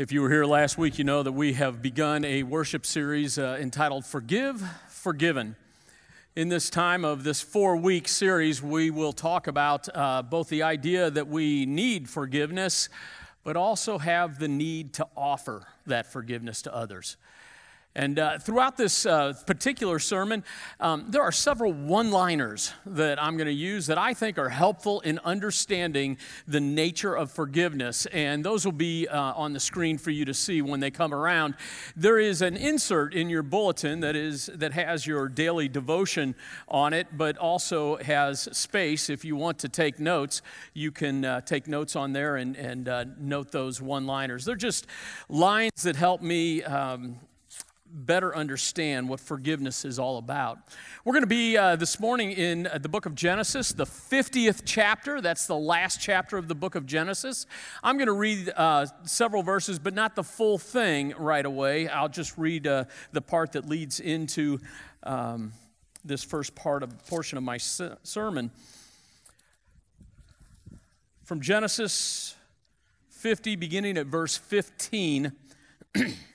If you were here last week, you know that we have begun a worship series uh, entitled Forgive, Forgiven. In this time of this four week series, we will talk about uh, both the idea that we need forgiveness, but also have the need to offer that forgiveness to others. And uh, throughout this uh, particular sermon, um, there are several one liners that I'm going to use that I think are helpful in understanding the nature of forgiveness. And those will be uh, on the screen for you to see when they come around. There is an insert in your bulletin that, is, that has your daily devotion on it, but also has space. If you want to take notes, you can uh, take notes on there and, and uh, note those one liners. They're just lines that help me. Um, better understand what forgiveness is all about. We're going to be uh, this morning in uh, the book of Genesis, the 50th chapter. That's the last chapter of the book of Genesis. I'm going to read uh, several verses, but not the full thing right away. I'll just read uh, the part that leads into um, this first part of portion of my sermon. From Genesis 50, beginning at verse 15.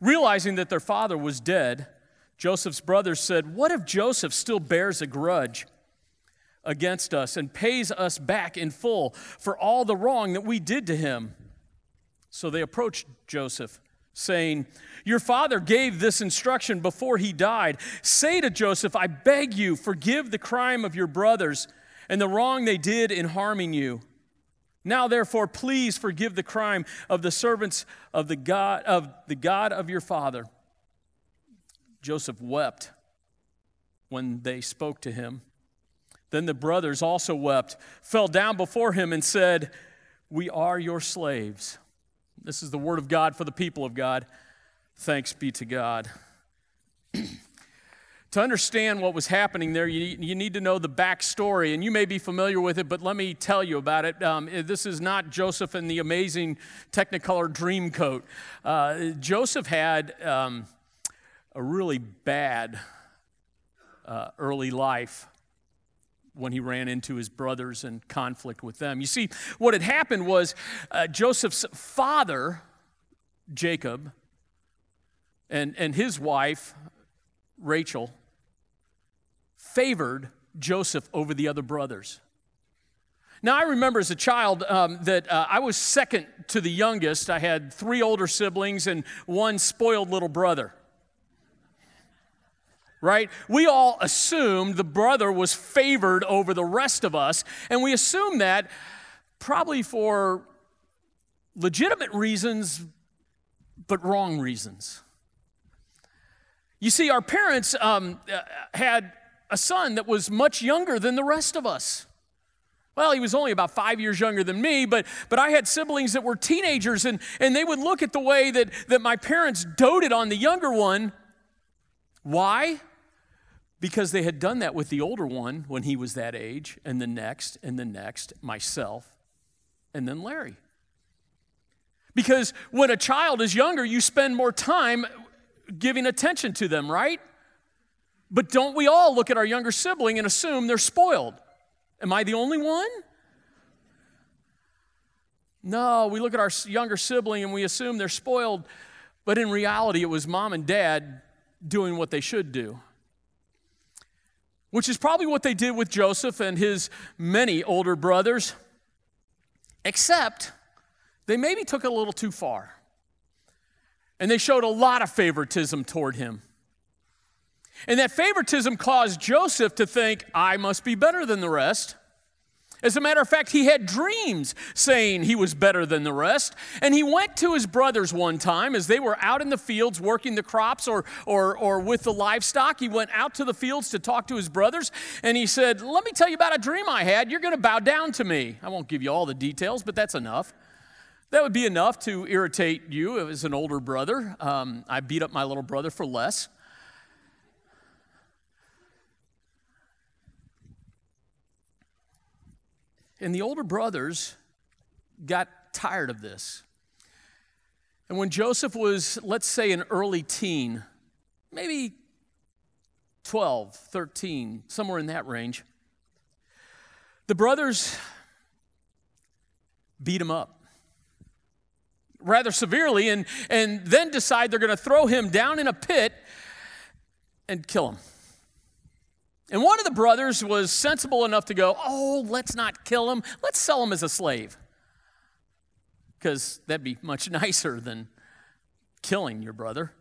Realizing that their father was dead, Joseph's brothers said, What if Joseph still bears a grudge against us and pays us back in full for all the wrong that we did to him? So they approached Joseph, saying, Your father gave this instruction before he died. Say to Joseph, I beg you, forgive the crime of your brothers and the wrong they did in harming you. Now, therefore, please forgive the crime of the servants of the God of the God of your father. Joseph wept when they spoke to him. Then the brothers also wept, fell down before him, and said, We are your slaves. This is the word of God for the people of God. Thanks be to God. To understand what was happening there, you, you need to know the backstory, and you may be familiar with it, but let me tell you about it. Um, this is not Joseph and the amazing Technicolor Dreamcoat. Uh, Joseph had um, a really bad uh, early life when he ran into his brothers and conflict with them. You see, what had happened was uh, Joseph's father, Jacob, and, and his wife, Rachel, favored Joseph over the other brothers. Now, I remember as a child um, that uh, I was second to the youngest. I had three older siblings and one spoiled little brother. Right? We all assumed the brother was favored over the rest of us, and we assumed that probably for legitimate reasons, but wrong reasons. You see, our parents um, uh, had a son that was much younger than the rest of us. Well, he was only about five years younger than me, but, but I had siblings that were teenagers, and, and they would look at the way that, that my parents doted on the younger one. Why? Because they had done that with the older one when he was that age, and the next, and the next, myself, and then Larry. Because when a child is younger, you spend more time giving attention to them, right? But don't we all look at our younger sibling and assume they're spoiled? Am I the only one? No, we look at our younger sibling and we assume they're spoiled, but in reality, it was mom and dad doing what they should do. Which is probably what they did with Joseph and his many older brothers, except they maybe took it a little too far. And they showed a lot of favoritism toward him. And that favoritism caused Joseph to think, I must be better than the rest. As a matter of fact, he had dreams saying he was better than the rest. And he went to his brothers one time as they were out in the fields working the crops or, or, or with the livestock. He went out to the fields to talk to his brothers. And he said, Let me tell you about a dream I had. You're going to bow down to me. I won't give you all the details, but that's enough. That would be enough to irritate you as an older brother. Um, I beat up my little brother for less. And the older brothers got tired of this. And when Joseph was, let's say, an early teen, maybe 12, 13, somewhere in that range, the brothers beat him up rather severely and, and then decide they're going to throw him down in a pit and kill him. And one of the brothers was sensible enough to go, Oh, let's not kill him. Let's sell him as a slave. Because that'd be much nicer than killing your brother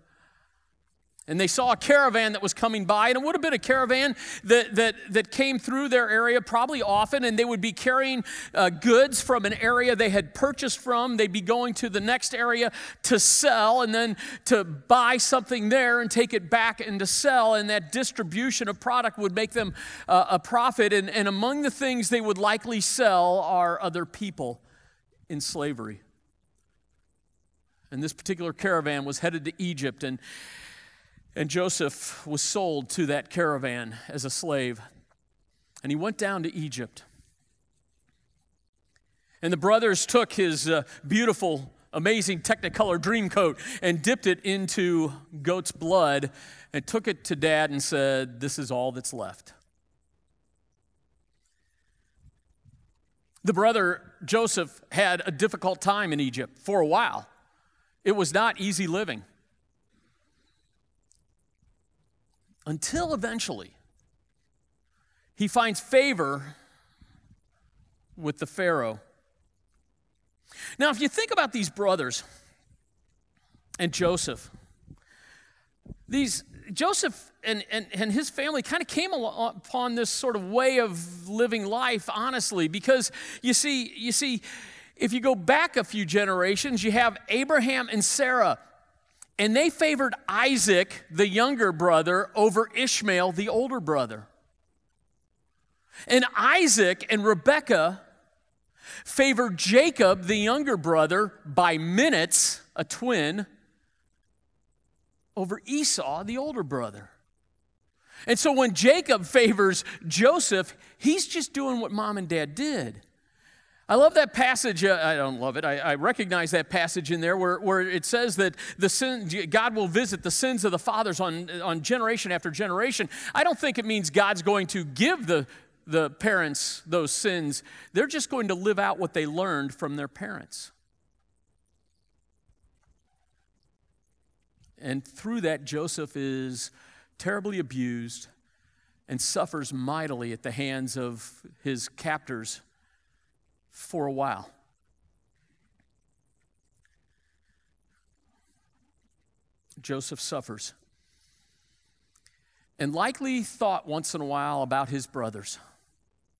and they saw a caravan that was coming by, and it would have been a caravan that, that, that came through their area probably often, and they would be carrying uh, goods from an area they had purchased from. They'd be going to the next area to sell, and then to buy something there and take it back and to sell, and that distribution of product would make them uh, a profit. And, and among the things they would likely sell are other people in slavery. And this particular caravan was headed to Egypt, and and Joseph was sold to that caravan as a slave. And he went down to Egypt. And the brothers took his uh, beautiful, amazing Technicolor dream coat and dipped it into goat's blood and took it to dad and said, This is all that's left. The brother Joseph had a difficult time in Egypt for a while. It was not easy living. Until eventually he finds favor with the Pharaoh. Now, if you think about these brothers and Joseph, these Joseph and, and, and his family kind of came upon this sort of way of living life, honestly, because you see, you see, if you go back a few generations, you have Abraham and Sarah and they favored Isaac, the younger brother, over Ishmael, the older brother. And Isaac and Rebekah favored Jacob, the younger brother, by minutes, a twin, over Esau, the older brother. And so when Jacob favors Joseph, he's just doing what mom and dad did. I love that passage. Uh, I don't love it. I, I, recognize that passage in there where, where it says that the sin, God will visit the sins of the fathers on, on generation after generation. I don't think it means God's going to give the, the parents those sins. They're just going to live out what they learned from their parents. And through that, Joseph is terribly abused and suffers mightily at the hands of his captors for a while. Joseph suffers and likely thought once in a while about his brothers,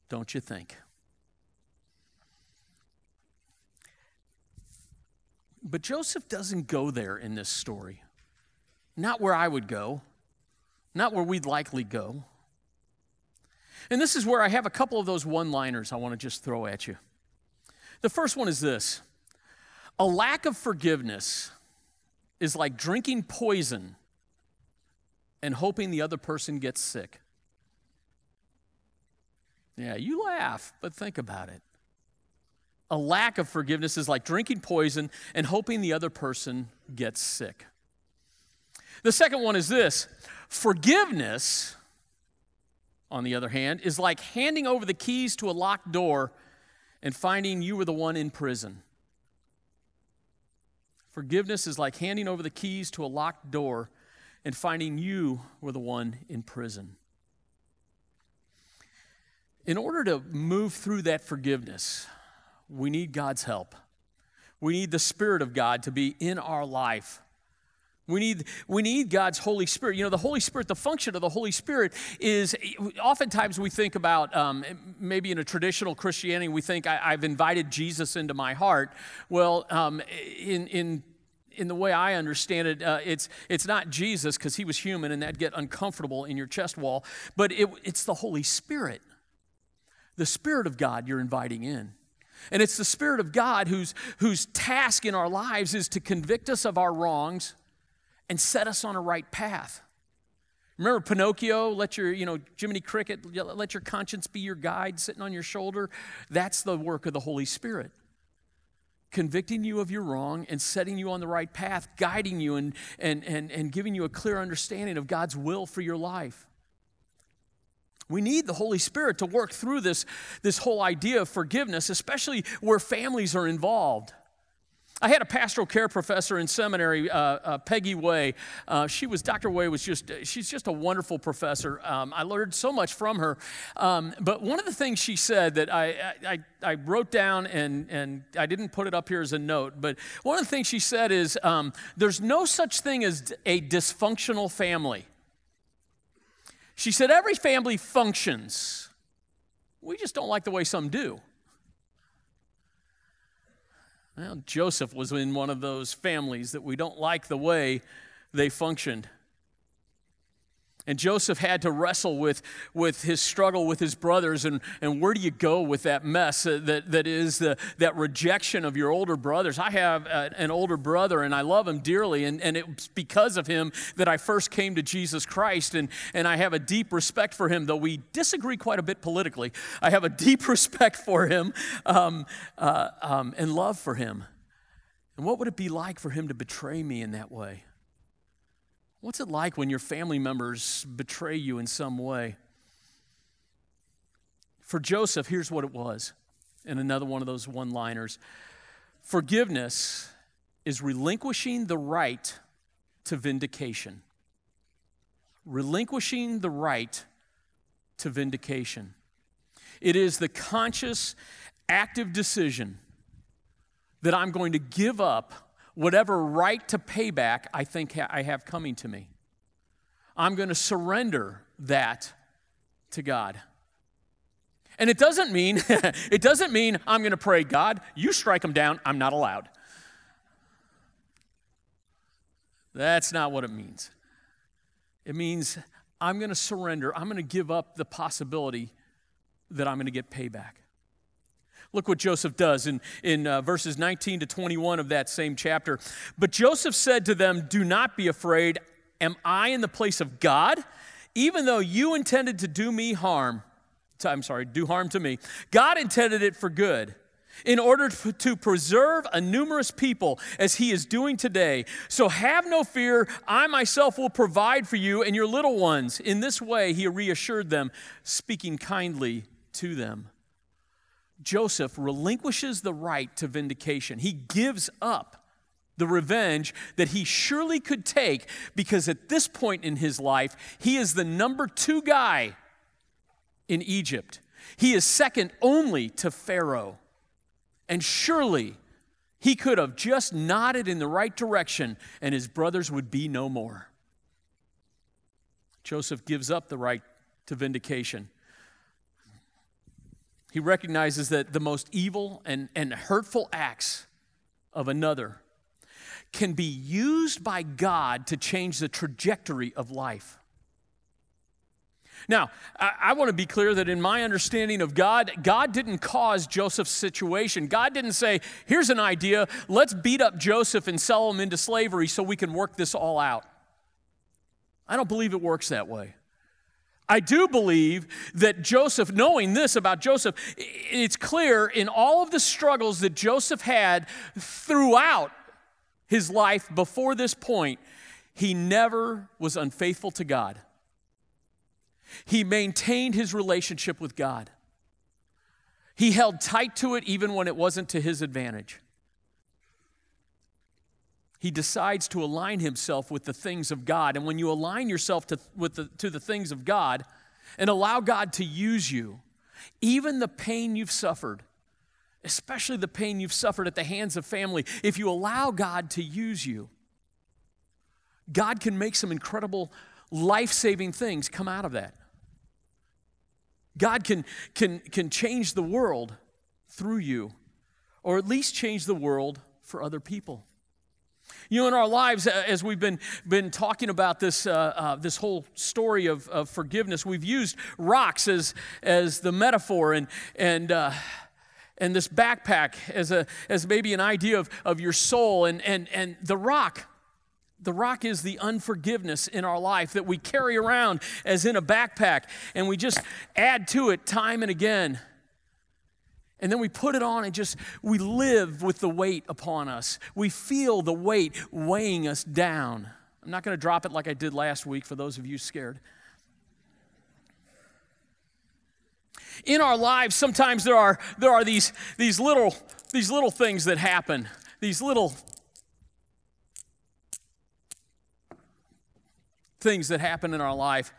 don't you think? But Joseph doesn't go there in this story. Not where I would go, not where we'd likely go. And this is where I have a couple of those one liners I want to just throw at you. The first one is this a lack of forgiveness is like drinking poison and hoping the other person gets sick. Yeah, you laugh, but think about it. A lack of forgiveness is like drinking poison and hoping the other person gets sick. The second one is this forgiveness, on the other hand, is like handing over the keys to a locked door and finding you were the one in prison. Forgiveness is like handing over the keys to a locked door and finding you were the one in prison. In order to move through that forgiveness, we need God's help. We need the Spirit of God to be in our life we need, we need God's Holy Spirit. You know, the Holy Spirit, the function of the Holy Spirit is oftentimes we think about, um, maybe in a traditional Christianity, we think, I, have invited Jesus into my heart. Well, um, in, in, in the way I understand it, uh, it's, it's not Jesus because he was human and that'd get uncomfortable in your chest wall, but it, it's the Holy Spirit. The Spirit of God you're inviting in. And it's the Spirit of God whose, whose task in our lives is to convict us of our wrongs and set us on a right path. Remember Pinocchio, let your, you know, Jiminy Cricket, let your conscience be your guide sitting on your shoulder? That's the work of the Holy Spirit. Convicting you of your wrong and setting you on the right path, guiding you and, and, and, and giving you a clear understanding of God's will for your life. We need the Holy Spirit to work through this, this whole idea of forgiveness, especially where families are involved. I had a pastoral care professor in seminary, uh, uh, Peggy Way. Uh, she was, Dr. Way was just, she's just a wonderful professor. Um, I learned so much from her. Um, but one of the things she said that I, I, I, wrote down and, and I didn't put it up here as a note, but one of the things she said is um, there's no such thing as a dysfunctional family. She said every family functions. We just don't like the way some do. Well, Joseph was in one of those families that we don't like the way they functioned. And Joseph had to wrestle with, with his struggle with his brothers. And, and where do you go with that mess that, that is the, that rejection of your older brothers? I have an older brother and I love him dearly. And, and it's because of him that I first came to Jesus Christ. And, and I have a deep respect for him, though we disagree quite a bit politically. I have a deep respect for him um, uh, um, and love for him. And what would it be like for him to betray me in that way? What's it like when your family members betray you in some way? For Joseph, here's what it was, in another one of those one liners Forgiveness is relinquishing the right to vindication. Relinquishing the right to vindication. It is the conscious, active decision that I'm going to give up whatever right to payback I think I have coming to me. I'm going to surrender that to God. And it doesn't mean it doesn't mean I'm going to pray, God, you strike them down, I'm not allowed. That's not what it means. It means I'm going to surrender. I'm going to give up the possibility that I'm going to get payback. Look what Joseph does in, in uh, verses 19 to 21 of that same chapter. But Joseph said to them, Do not be afraid. Am I in the place of God? Even though you intended to do me harm, I'm sorry, do harm to me, God intended it for good in order to preserve a numerous people as he is doing today. So have no fear, I myself will provide for you and your little ones. In this way, he reassured them, speaking kindly to them. Joseph relinquishes the right to vindication. He gives up the revenge that he surely could take because at this point in his life, he is the number two guy in Egypt. He is second only to Pharaoh. And surely he could have just nodded in the right direction and his brothers would be no more. Joseph gives up the right to vindication. He recognizes that the most evil and, and hurtful acts of another can be used by God to change the trajectory of life. Now, I, I, want to be clear that in my understanding of God, God didn't cause Joseph's situation. God didn't say, here's an idea, let's beat up Joseph and sell him into slavery so we can work this all out. I don't believe it works that way. I do believe that Joseph, knowing this about Joseph, it's clear in all of the struggles that Joseph had throughout his life before this point, he never was unfaithful to God. He maintained his relationship with God. He held tight to it even when it wasn't to his advantage he decides to align himself with the things of God. And when you align yourself to, with the, to the things of God and allow God to use you, even the pain you've suffered, especially the pain you've suffered at the hands of family, if you allow God to use you, God can make some incredible life saving things come out of that. God can, can, can change the world through you, or at least change the world for other people. You know, in our lives, uh, as we've been, been talking about this, uh, uh, this whole story of, of forgiveness, we've used rocks as, as the metaphor and, and, uh, and this backpack as, a, as maybe an idea of, of your soul. And, and, and the rock, the rock is the unforgiveness in our life that we carry around as in a backpack, and we just add to it time and again. And then we put it on and just, we live with the weight upon us. We feel the weight weighing us down. I'm not going to drop it like I did last week for those of you scared. In our lives, sometimes there are, there are these, these, little, these little things that happen these little things that happen in our life,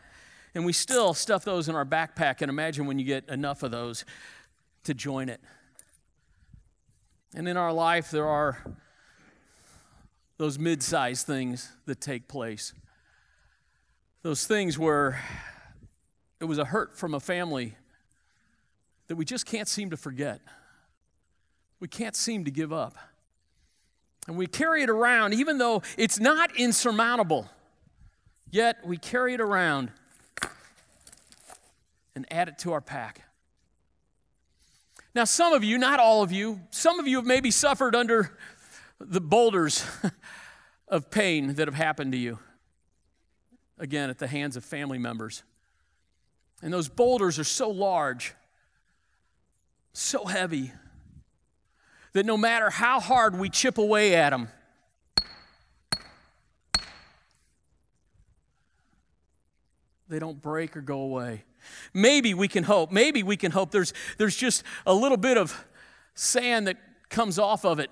and we still stuff those in our backpack. And imagine when you get enough of those to join it. And in our life, there are those mid sized things that take place. Those things where it was a hurt from a family that we just can't seem to forget. We can't seem to give up. And we carry it around, even though it's not insurmountable, yet we carry it around and add it to our pack. Now, some of you, not all of you, some of you have maybe suffered under the boulders of pain that have happened to you. Again, at the hands of family members. And those boulders are so large, so heavy, that no matter how hard we chip away at them, they don't break or go away. Maybe we can hope. Maybe we can hope there's, there's just a little bit of sand that comes off of it.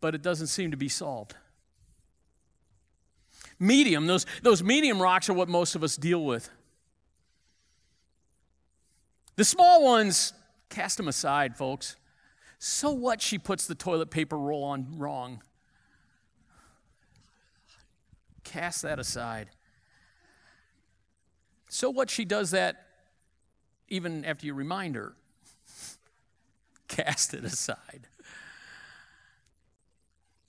But it doesn't seem to be solved. Medium, those, those medium rocks are what most of us deal with. The small ones, cast them aside, folks. So what she puts the toilet paper roll on wrong? Cast that aside. So what she does that even after you remind her? Cast it aside.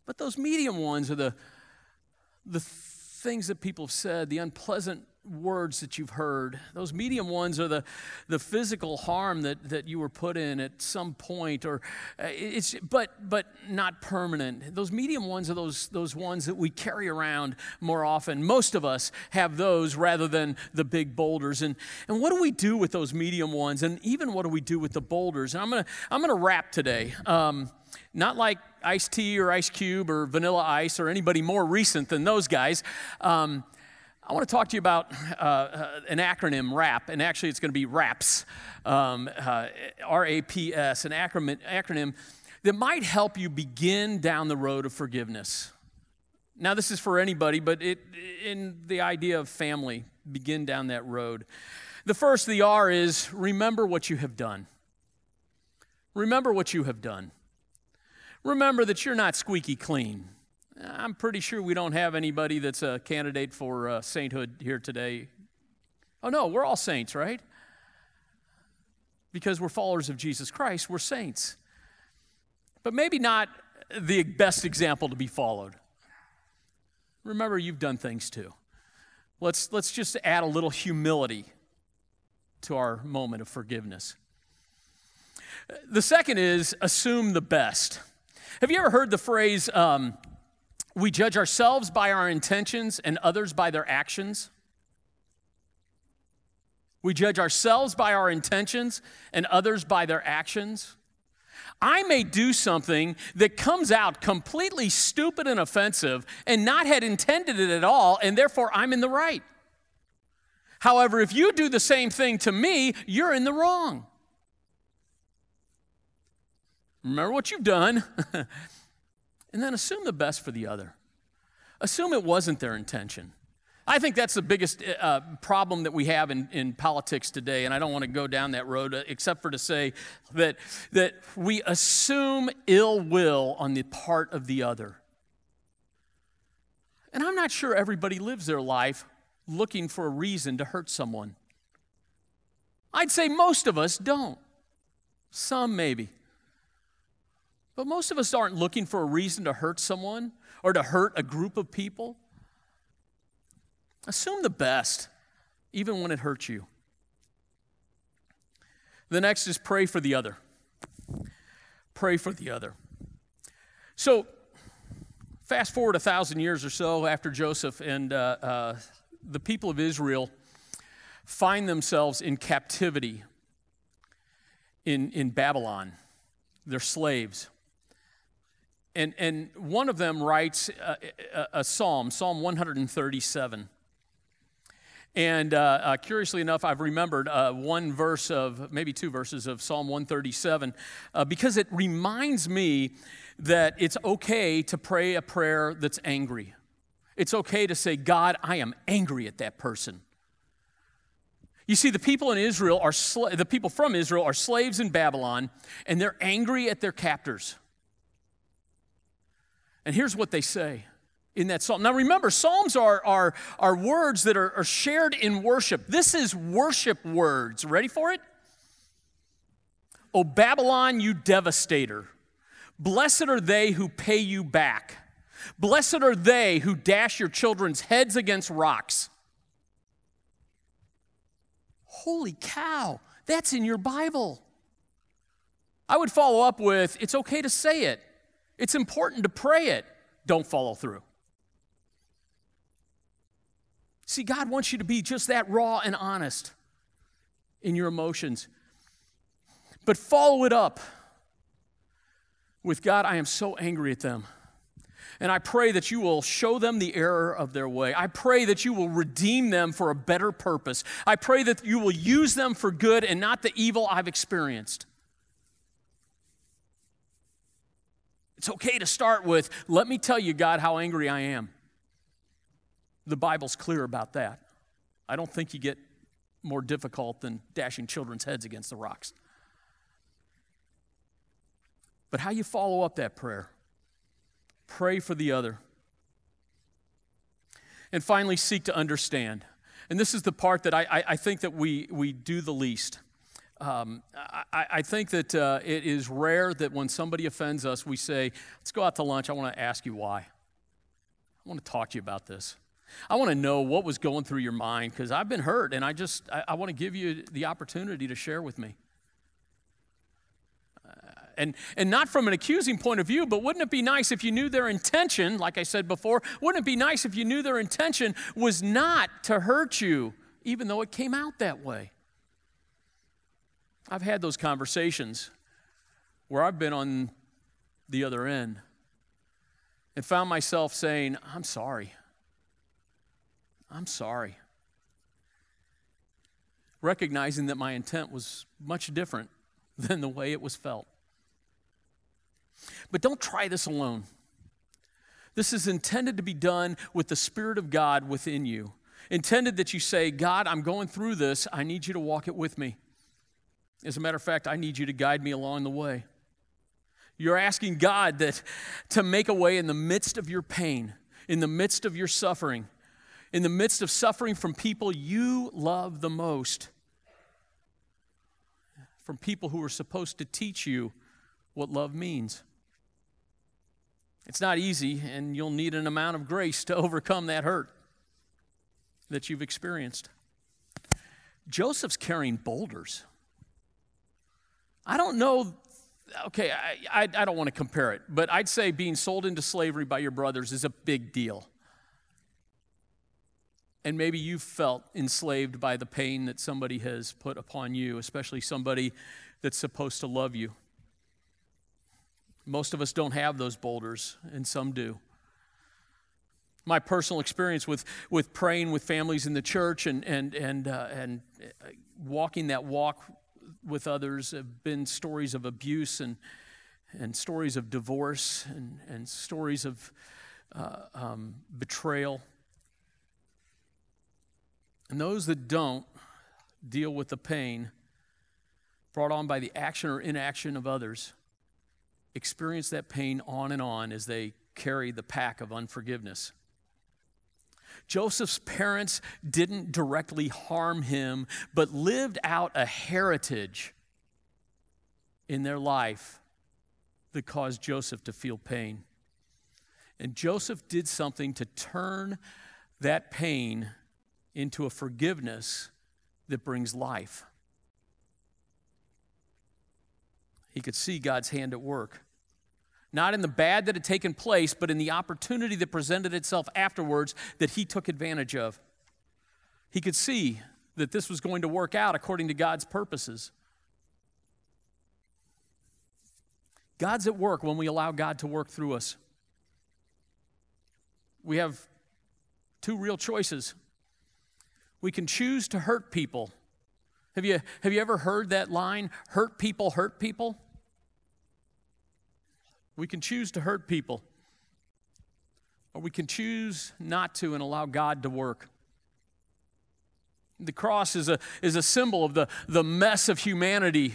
But those medium ones are the, the things that people have said, the unpleasant words that you've heard. Those medium ones are the, the physical harm that, that you were put in at some point, or uh, it's but but not permanent. Those medium ones are those those ones that we carry around more often. Most of us have those rather than the big boulders. And and what do we do with those medium ones? And even what do we do with the boulders? And I'm gonna I'm gonna wrap today. Um, not like Ice-T or Ice Cube or Vanilla Ice or anybody more recent than those guys. Um, I want to talk to you about uh, uh, an acronym, RAP, and actually it's going to be RAPS, um, uh, R A P S, an acronym, acronym that might help you begin down the road of forgiveness. Now, this is for anybody, but it, in the idea of family, begin down that road. The first, the R, is remember what you have done. Remember what you have done. Remember that you're not squeaky clean. I'm pretty sure we don't have anybody that's a candidate for uh, sainthood here today. Oh, no, we're all saints, right? Because we're followers of Jesus Christ, we're saints. But maybe not the best example to be followed. Remember, you've done things too. Let's, let's just add a little humility to our moment of forgiveness. The second is assume the best. Have you ever heard the phrase, um, we judge ourselves by our intentions and others by their actions. We judge ourselves by our intentions and others by their actions. I may do something that comes out completely stupid and offensive and not had intended it at all, and therefore I'm in the right. However, if you do the same thing to me, you're in the wrong. Remember what you've done. and then assume the best for the other. Assume it wasn't their intention. I think that's the biggest uh, problem that we have in, in politics today, and I don't want to go down that road uh, except for to say that, that we assume ill will on the part of the other. And I'm not sure everybody lives their life looking for a reason to hurt someone. I'd say most of us don't. Some maybe. But most of us aren't looking for a reason to hurt someone or to hurt a group of people. Assume the best, even when it hurts you. The next is pray for the other. Pray for the other. So, fast forward a thousand years or so after Joseph and uh, uh, the people of Israel find themselves in captivity in, in Babylon. They're slaves. And, and one of them writes a, a, a psalm, Psalm 137. And uh, uh, curiously enough, I've remembered uh, one verse of, maybe two verses of Psalm 137, uh, because it reminds me that it's okay to pray a prayer that's angry. It's okay to say, God, I am angry at that person. You see, the people in Israel are the people from Israel are slaves in Babylon, and they're angry at their captors. And here's what they say in that psalm. Now remember, psalms are, are, are words that are, are shared in worship. This is worship words. Ready for it? O Babylon, you devastator. Blessed are they who pay you back. Blessed are they who dash your children's heads against rocks. Holy cow, that's in your Bible. I would follow up with it's okay to say it, it's important to pray it. Don't follow through. See, God wants you to be just that raw and honest in your emotions. But follow it up with God, I am so angry at them. And I pray that you will show them the error of their way. I pray that you will redeem them for a better purpose. I pray that you will use them for good and not the evil I've experienced. It's okay to start with, let me tell you, God, how angry I am. The Bible's clear about that. I don't think you get more difficult than dashing children's heads against the rocks. But how you follow up that prayer? Pray for the other. And finally, seek to understand. And this is the part that I, I, I think that we, we do the least. Um, I, I, think that uh, it is rare that when somebody offends us, we say, Let's go out to lunch. I want to ask you why. I want to talk to you about this. I want to know what was going through your mind because I've been hurt and I just, I, I want to give you the opportunity to share with me. Uh, and, and not from an accusing point of view, but wouldn't it be nice if you knew their intention, like I said before, wouldn't it be nice if you knew their intention was not to hurt you, even though it came out that way? I've had those conversations where I've been on the other end and found myself saying, I'm sorry. I'm sorry. Recognizing that my intent was much different than the way it was felt. But don't try this alone. This is intended to be done with the Spirit of God within you. Intended that you say, God, I'm going through this. I need you to walk it with me. As a matter of fact, I need you to guide me along the way. You're asking God that to make a way in the midst of your pain, in the midst of your suffering, in the midst of suffering from people you love the most, from people who are supposed to teach you what love means. It's not easy, and you'll need an amount of grace to overcome that hurt that you've experienced. Joseph's carrying boulders. I don't know, okay, I, I, I don't want to compare it, but I'd say being sold into slavery by your brothers is a big deal. And maybe you felt enslaved by the pain that somebody has put upon you, especially somebody that's supposed to love you. Most of us don't have those boulders, and some do. My personal experience with, with praying with families in the church and, and, and, uh, and uh, walking that walk with others have been stories of abuse and, and stories of divorce and, and stories of uh, um, betrayal. And those that don't deal with the pain brought on by the action or inaction of others experience that pain on and on as they carry the pack of unforgiveness. Joseph's parents didn't directly harm him, but lived out a heritage in their life that caused Joseph to feel pain. And Joseph did something to turn that pain into a forgiveness that brings life. He could see God's hand at work. Not in the bad that had taken place, but in the opportunity that presented itself afterwards that he took advantage of. He could see that this was going to work out according to God's purposes. God's at work when we allow God to work through us. We have two real choices We can choose to hurt people. Have you, have you ever heard that line? Hurt people, hurt people? We can choose to hurt people, or we can choose not to and allow God to work. The cross is a, is a symbol of the, the mess of humanity.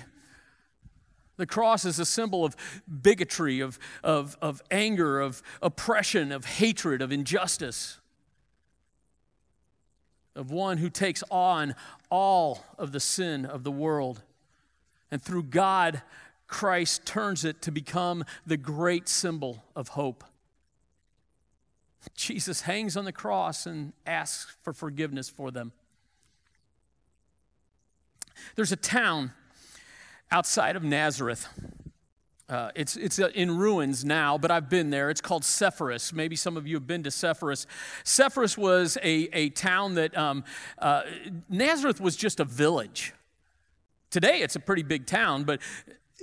The cross is a symbol of bigotry, of, of, of anger, of oppression, of hatred, of injustice of one who takes on all of the sin of the world. And through God, Christ turns it to become the great symbol of hope. Jesus hangs on the cross and asks for forgiveness for them. There's a town outside of Nazareth uh, it's it's uh, in ruins now, but I've been there. It's called Sepphoris. Maybe some of you have been to Sepphoris. Sepphoris was a, a town that um, uh, Nazareth was just a village. Today it's a pretty big town, but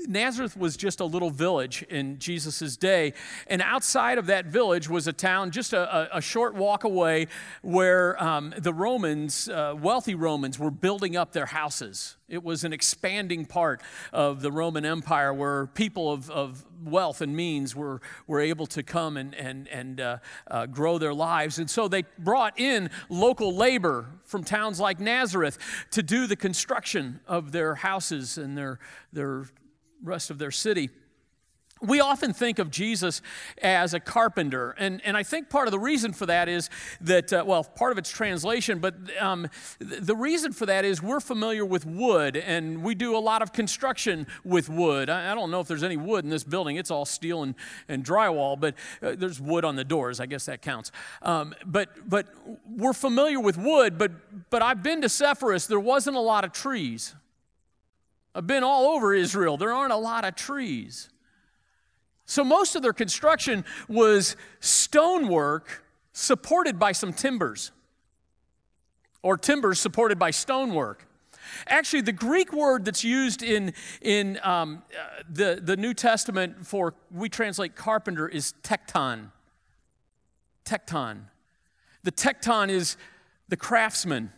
Nazareth was just a little village in Jesus' day. And outside of that village was a town just a, a short walk away where um, the Romans, uh, wealthy Romans, were building up their houses. It was an expanding part of the Roman Empire where people of, of wealth and means were, were able to come and, and, and uh, uh, grow their lives. And so they brought in local labor from towns like Nazareth to do the construction of their houses and their, their rest of their city. We often think of Jesus as a carpenter, and, and I think part of the reason for that is that, uh, well, part of it's translation, but um, the reason for that is we're familiar with wood, and we do a lot of construction with wood. I, I don't know if there's any wood in this building, it's all steel and, and drywall, but uh, there's wood on the doors, I guess that counts. Um, but, but we're familiar with wood, but, but I've been to Sepphoris, there wasn't a lot of trees. I've been all over Israel. There aren't a lot of trees. So most of their construction was stonework supported by some timbers, or timbers supported by stonework. Actually, the Greek word that's used in, in um, uh, the, the New Testament for, we translate carpenter, is tekton. Tekton. The tekton is the craftsman.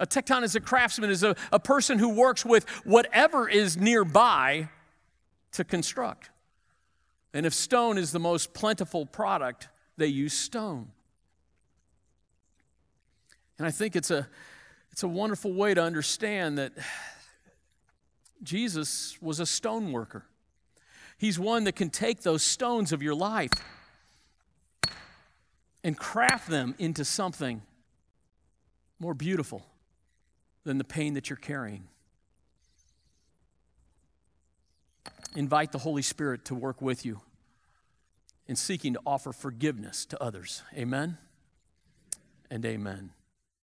A tekton is a craftsman, is a, a person who works with whatever is nearby to construct. And if stone is the most plentiful product, they use stone. And I think it's a, it's a wonderful way to understand that Jesus was a stone worker. He's one that can take those stones of your life and craft them into something more beautiful than the pain that you're carrying. Invite the Holy Spirit to work with you in seeking to offer forgiveness to others. Amen and amen.